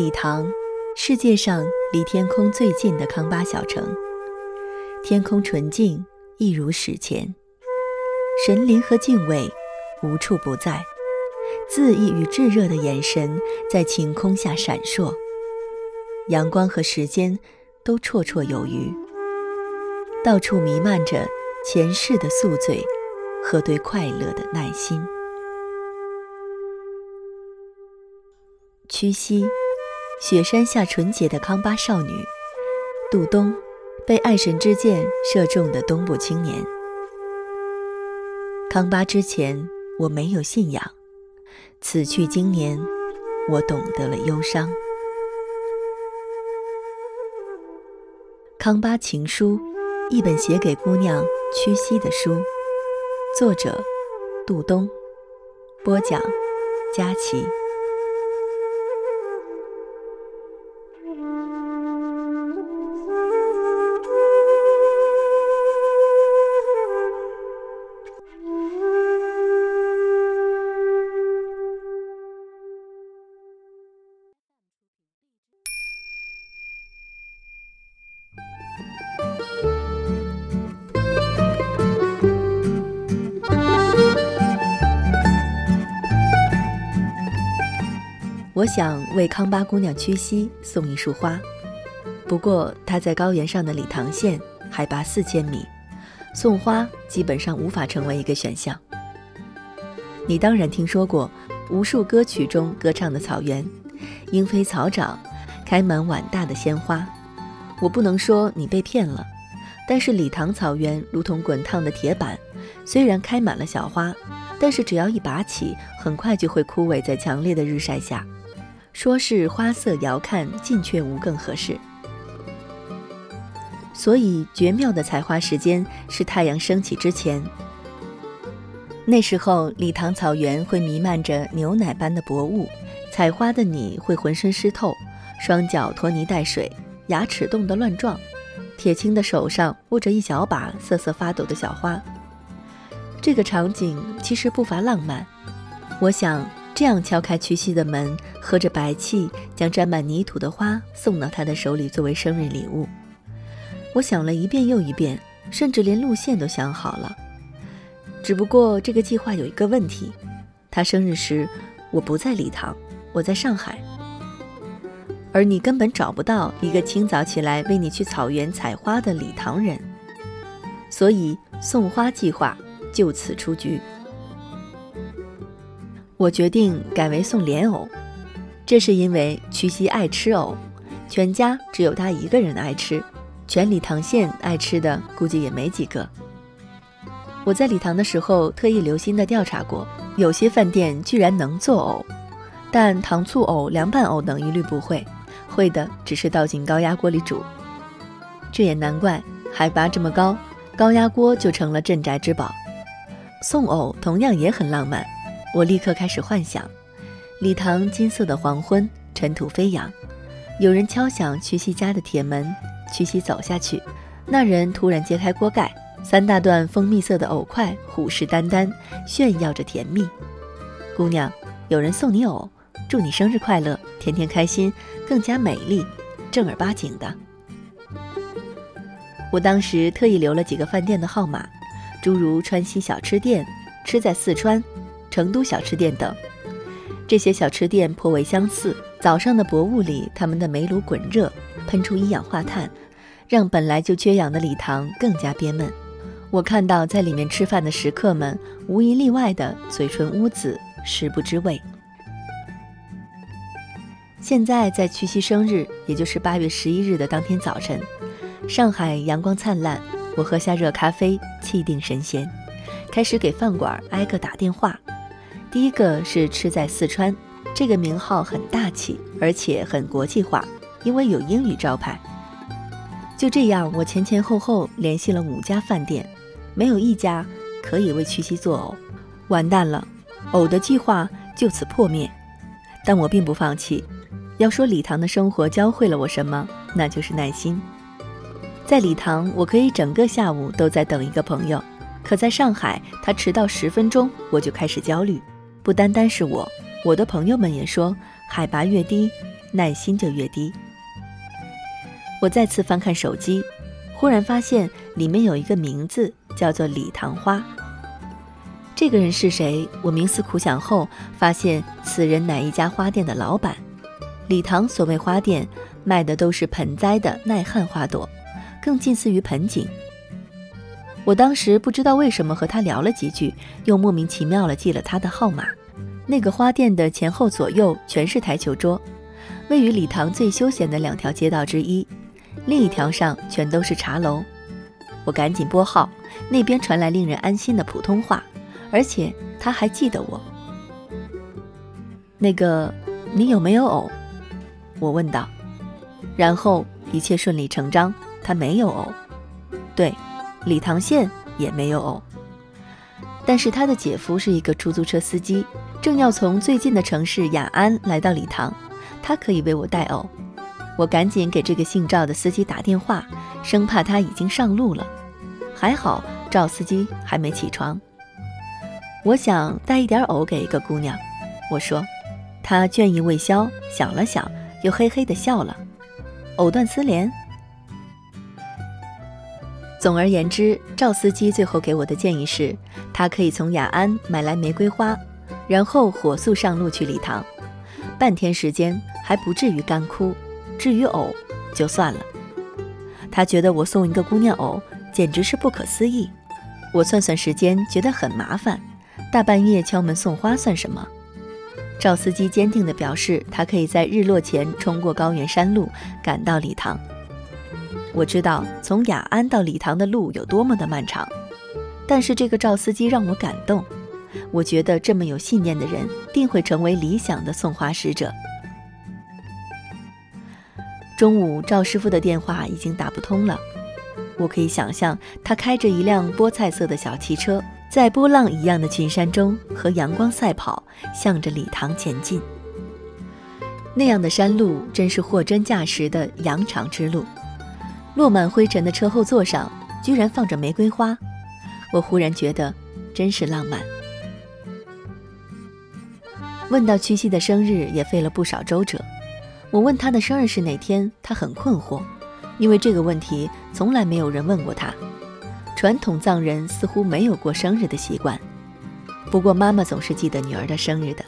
礼堂，世界上离天空最近的康巴小城。天空纯净，一如史前。神灵和敬畏无处不在，恣意与炙热的眼神在晴空下闪烁。阳光和时间都绰绰有余，到处弥漫着前世的宿醉和对快乐的耐心。屈膝，雪山下纯洁的康巴少女，杜冬，被爱神之箭射中的东部青年。康巴之前，我没有信仰；此去经年，我懂得了忧伤。康巴情书，一本写给姑娘屈膝的书。作者：杜冬。播讲：佳琪。我想为康巴姑娘屈膝送一束花，不过她在高原上的理塘县，海拔四千米，送花基本上无法成为一个选项。你当然听说过无数歌曲中歌唱的草原，莺飞草长，开满碗大的鲜花。我不能说你被骗了，但是理塘草原如同滚烫的铁板，虽然开满了小花，但是只要一拔起，很快就会枯萎在强烈的日晒下。说是花色遥看，近却无更合适。所以绝妙的采花时间是太阳升起之前。那时候，礼堂草原会弥漫着牛奶般的薄雾，采花的你会浑身湿透，双脚拖泥带水，牙齿冻得乱撞，铁青的手上握着一小把瑟瑟发抖的小花。这个场景其实不乏浪漫。我想。这样敲开屈膝的门，喝着白气，将沾满泥土的花送到他的手里作为生日礼物。我想了一遍又一遍，甚至连路线都想好了。只不过这个计划有一个问题：他生日时我不在礼堂，我在上海，而你根本找不到一个清早起来为你去草原采花的礼堂人，所以送花计划就此出局。我决定改为送莲藕，这是因为曲西爱吃藕，全家只有他一个人爱吃，全礼堂县爱吃的估计也没几个。我在礼堂的时候特意留心的调查过，有些饭店居然能做藕，但糖醋藕、凉拌藕等一律不会，会的只是倒进高压锅里煮。这也难怪，海拔这么高，高压锅就成了镇宅之宝。送藕同样也很浪漫。我立刻开始幻想，礼堂金色的黄昏，尘土飞扬，有人敲响屈西家的铁门，屈西走下去，那人突然揭开锅盖，三大段蜂蜜色的藕块虎视眈眈，炫耀着甜蜜。姑娘，有人送你藕，祝你生日快乐，天天开心，更加美丽，正儿八经的。我当时特意留了几个饭店的号码，诸如川西小吃店，吃在四川。成都小吃店等，这些小吃店颇为相似。早上的薄雾里，他们的煤炉滚热，喷出一氧化碳，让本来就缺氧的礼堂更加憋闷。我看到在里面吃饭的食客们，无一例外的嘴唇乌紫，食不知味。现在在屈膝生日，也就是八月十一日的当天早晨，上海阳光灿烂，我喝下热咖啡，气定神闲，开始给饭馆挨个打电话。第一个是吃在四川，这个名号很大气，而且很国际化，因为有英语招牌。就这样，我前前后后联系了五家饭店，没有一家可以为曲西做藕。完蛋了，藕的计划就此破灭。但我并不放弃。要说礼堂的生活教会了我什么，那就是耐心。在礼堂，我可以整个下午都在等一个朋友，可在上海，他迟到十分钟，我就开始焦虑。不单单是我，我的朋友们也说，海拔越低，耐心就越低。我再次翻看手机，忽然发现里面有一个名字，叫做李唐花。这个人是谁？我冥思苦想后发现，此人乃一家花店的老板。李唐所谓花店，卖的都是盆栽的耐旱花朵，更近似于盆景。我当时不知道为什么和他聊了几句，又莫名其妙了记了他的号码。那个花店的前后左右全是台球桌，位于礼堂最休闲的两条街道之一，另一条上全都是茶楼。我赶紧拨号，那边传来令人安心的普通话。而且他还记得我。那个，你有没有偶？我问道。然后一切顺理成章，他没有偶。对，礼堂县也没有偶。但是他的姐夫是一个出租车司机，正要从最近的城市雅安来到礼堂，他可以为我带偶。我赶紧给这个姓赵的司机打电话，生怕他已经上路了。还好赵司机还没起床。我想带一点藕给一个姑娘，我说，他倦意未消，想了想，又嘿嘿地笑了。藕断丝连。总而言之，赵司机最后给我的建议是，他可以从雅安买来玫瑰花，然后火速上路去礼堂，半天时间还不至于干枯。至于藕，就算了。他觉得我送一个姑娘藕，简直是不可思议。我算算时间，觉得很麻烦。大半夜敲门送花算什么？赵司机坚定地表示，他可以在日落前冲过高原山路赶到礼堂。我知道从雅安到礼堂的路有多么的漫长，但是这个赵司机让我感动。我觉得这么有信念的人，定会成为理想的送花使者。中午，赵师傅的电话已经打不通了。我可以想象，他开着一辆菠菜色的小汽车。在波浪一样的群山中和阳光赛跑，向着礼堂前进。那样的山路真是货真价实的羊肠之路。落满灰尘的车后座上居然放着玫瑰花，我忽然觉得真是浪漫。问到屈膝的生日，也费了不少周折。我问他的生日是哪天，他很困惑，因为这个问题从来没有人问过他。传统藏人似乎没有过生日的习惯，不过妈妈总是记得女儿的生日的。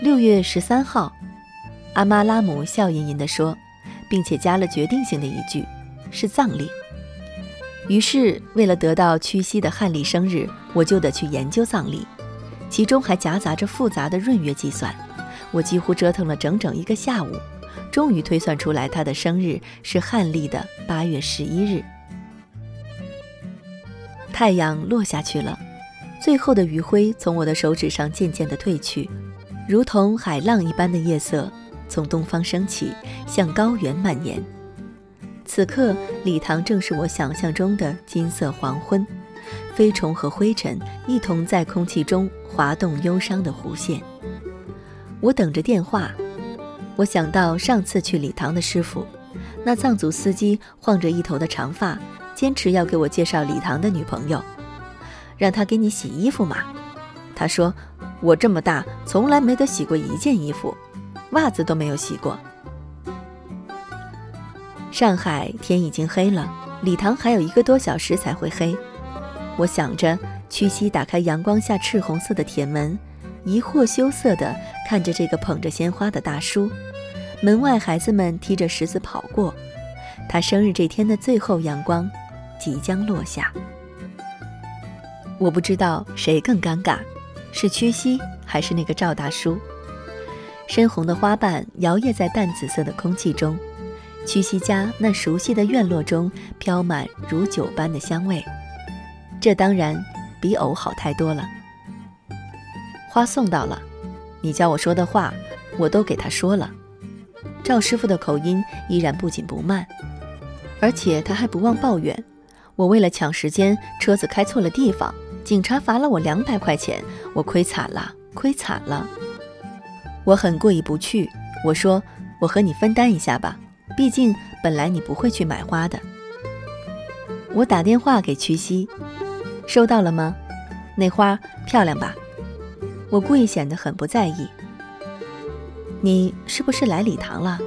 六月十三号，阿妈拉姆笑吟吟地说，并且加了决定性的一句：“是藏历。”于是，为了得到屈膝的汉历生日，我就得去研究藏历，其中还夹杂着复杂的闰月计算。我几乎折腾了整整一个下午，终于推算出来他的生日是汉历的八月十一日。太阳落下去了，最后的余晖从我的手指上渐渐地褪去，如同海浪一般的夜色从东方升起，向高原蔓延。此刻，礼堂正是我想象中的金色黄昏，飞虫和灰尘一同在空气中滑动忧伤的弧线。我等着电话，我想到上次去礼堂的师傅，那藏族司机晃着一头的长发。坚持要给我介绍礼堂的女朋友，让他给你洗衣服嘛。他说：“我这么大，从来没得洗过一件衣服，袜子都没有洗过。”上海天已经黑了，礼堂还有一个多小时才会黑。我想着，屈膝打开阳光下赤红色的铁门，疑惑羞涩地看着这个捧着鲜花的大叔。门外孩子们踢着石子跑过，他生日这天的最后阳光。即将落下，我不知道谁更尴尬，是屈膝还是那个赵大叔。深红的花瓣摇曳在淡紫色的空气中，屈膝家那熟悉的院落中飘满如酒般的香味。这当然比藕好太多了。花送到了，你叫我说的话，我都给他说了。赵师傅的口音依然不紧不慢，而且他还不忘抱怨。我为了抢时间，车子开错了地方，警察罚了我两百块钱，我亏惨了，亏惨了。我很过意不去，我说我和你分担一下吧，毕竟本来你不会去买花的。我打电话给屈西，收到了吗？那花漂亮吧？我故意显得很不在意。你是不是来礼堂了？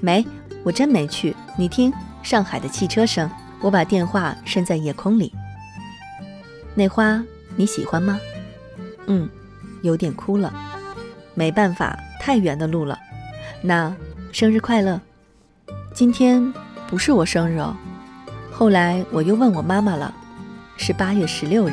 没，我真没去。你听，上海的汽车声。我把电话伸在夜空里。那花你喜欢吗？嗯，有点枯了。没办法，太远的路了。那生日快乐。今天不是我生日哦。后来我又问我妈妈了，是八月十六日。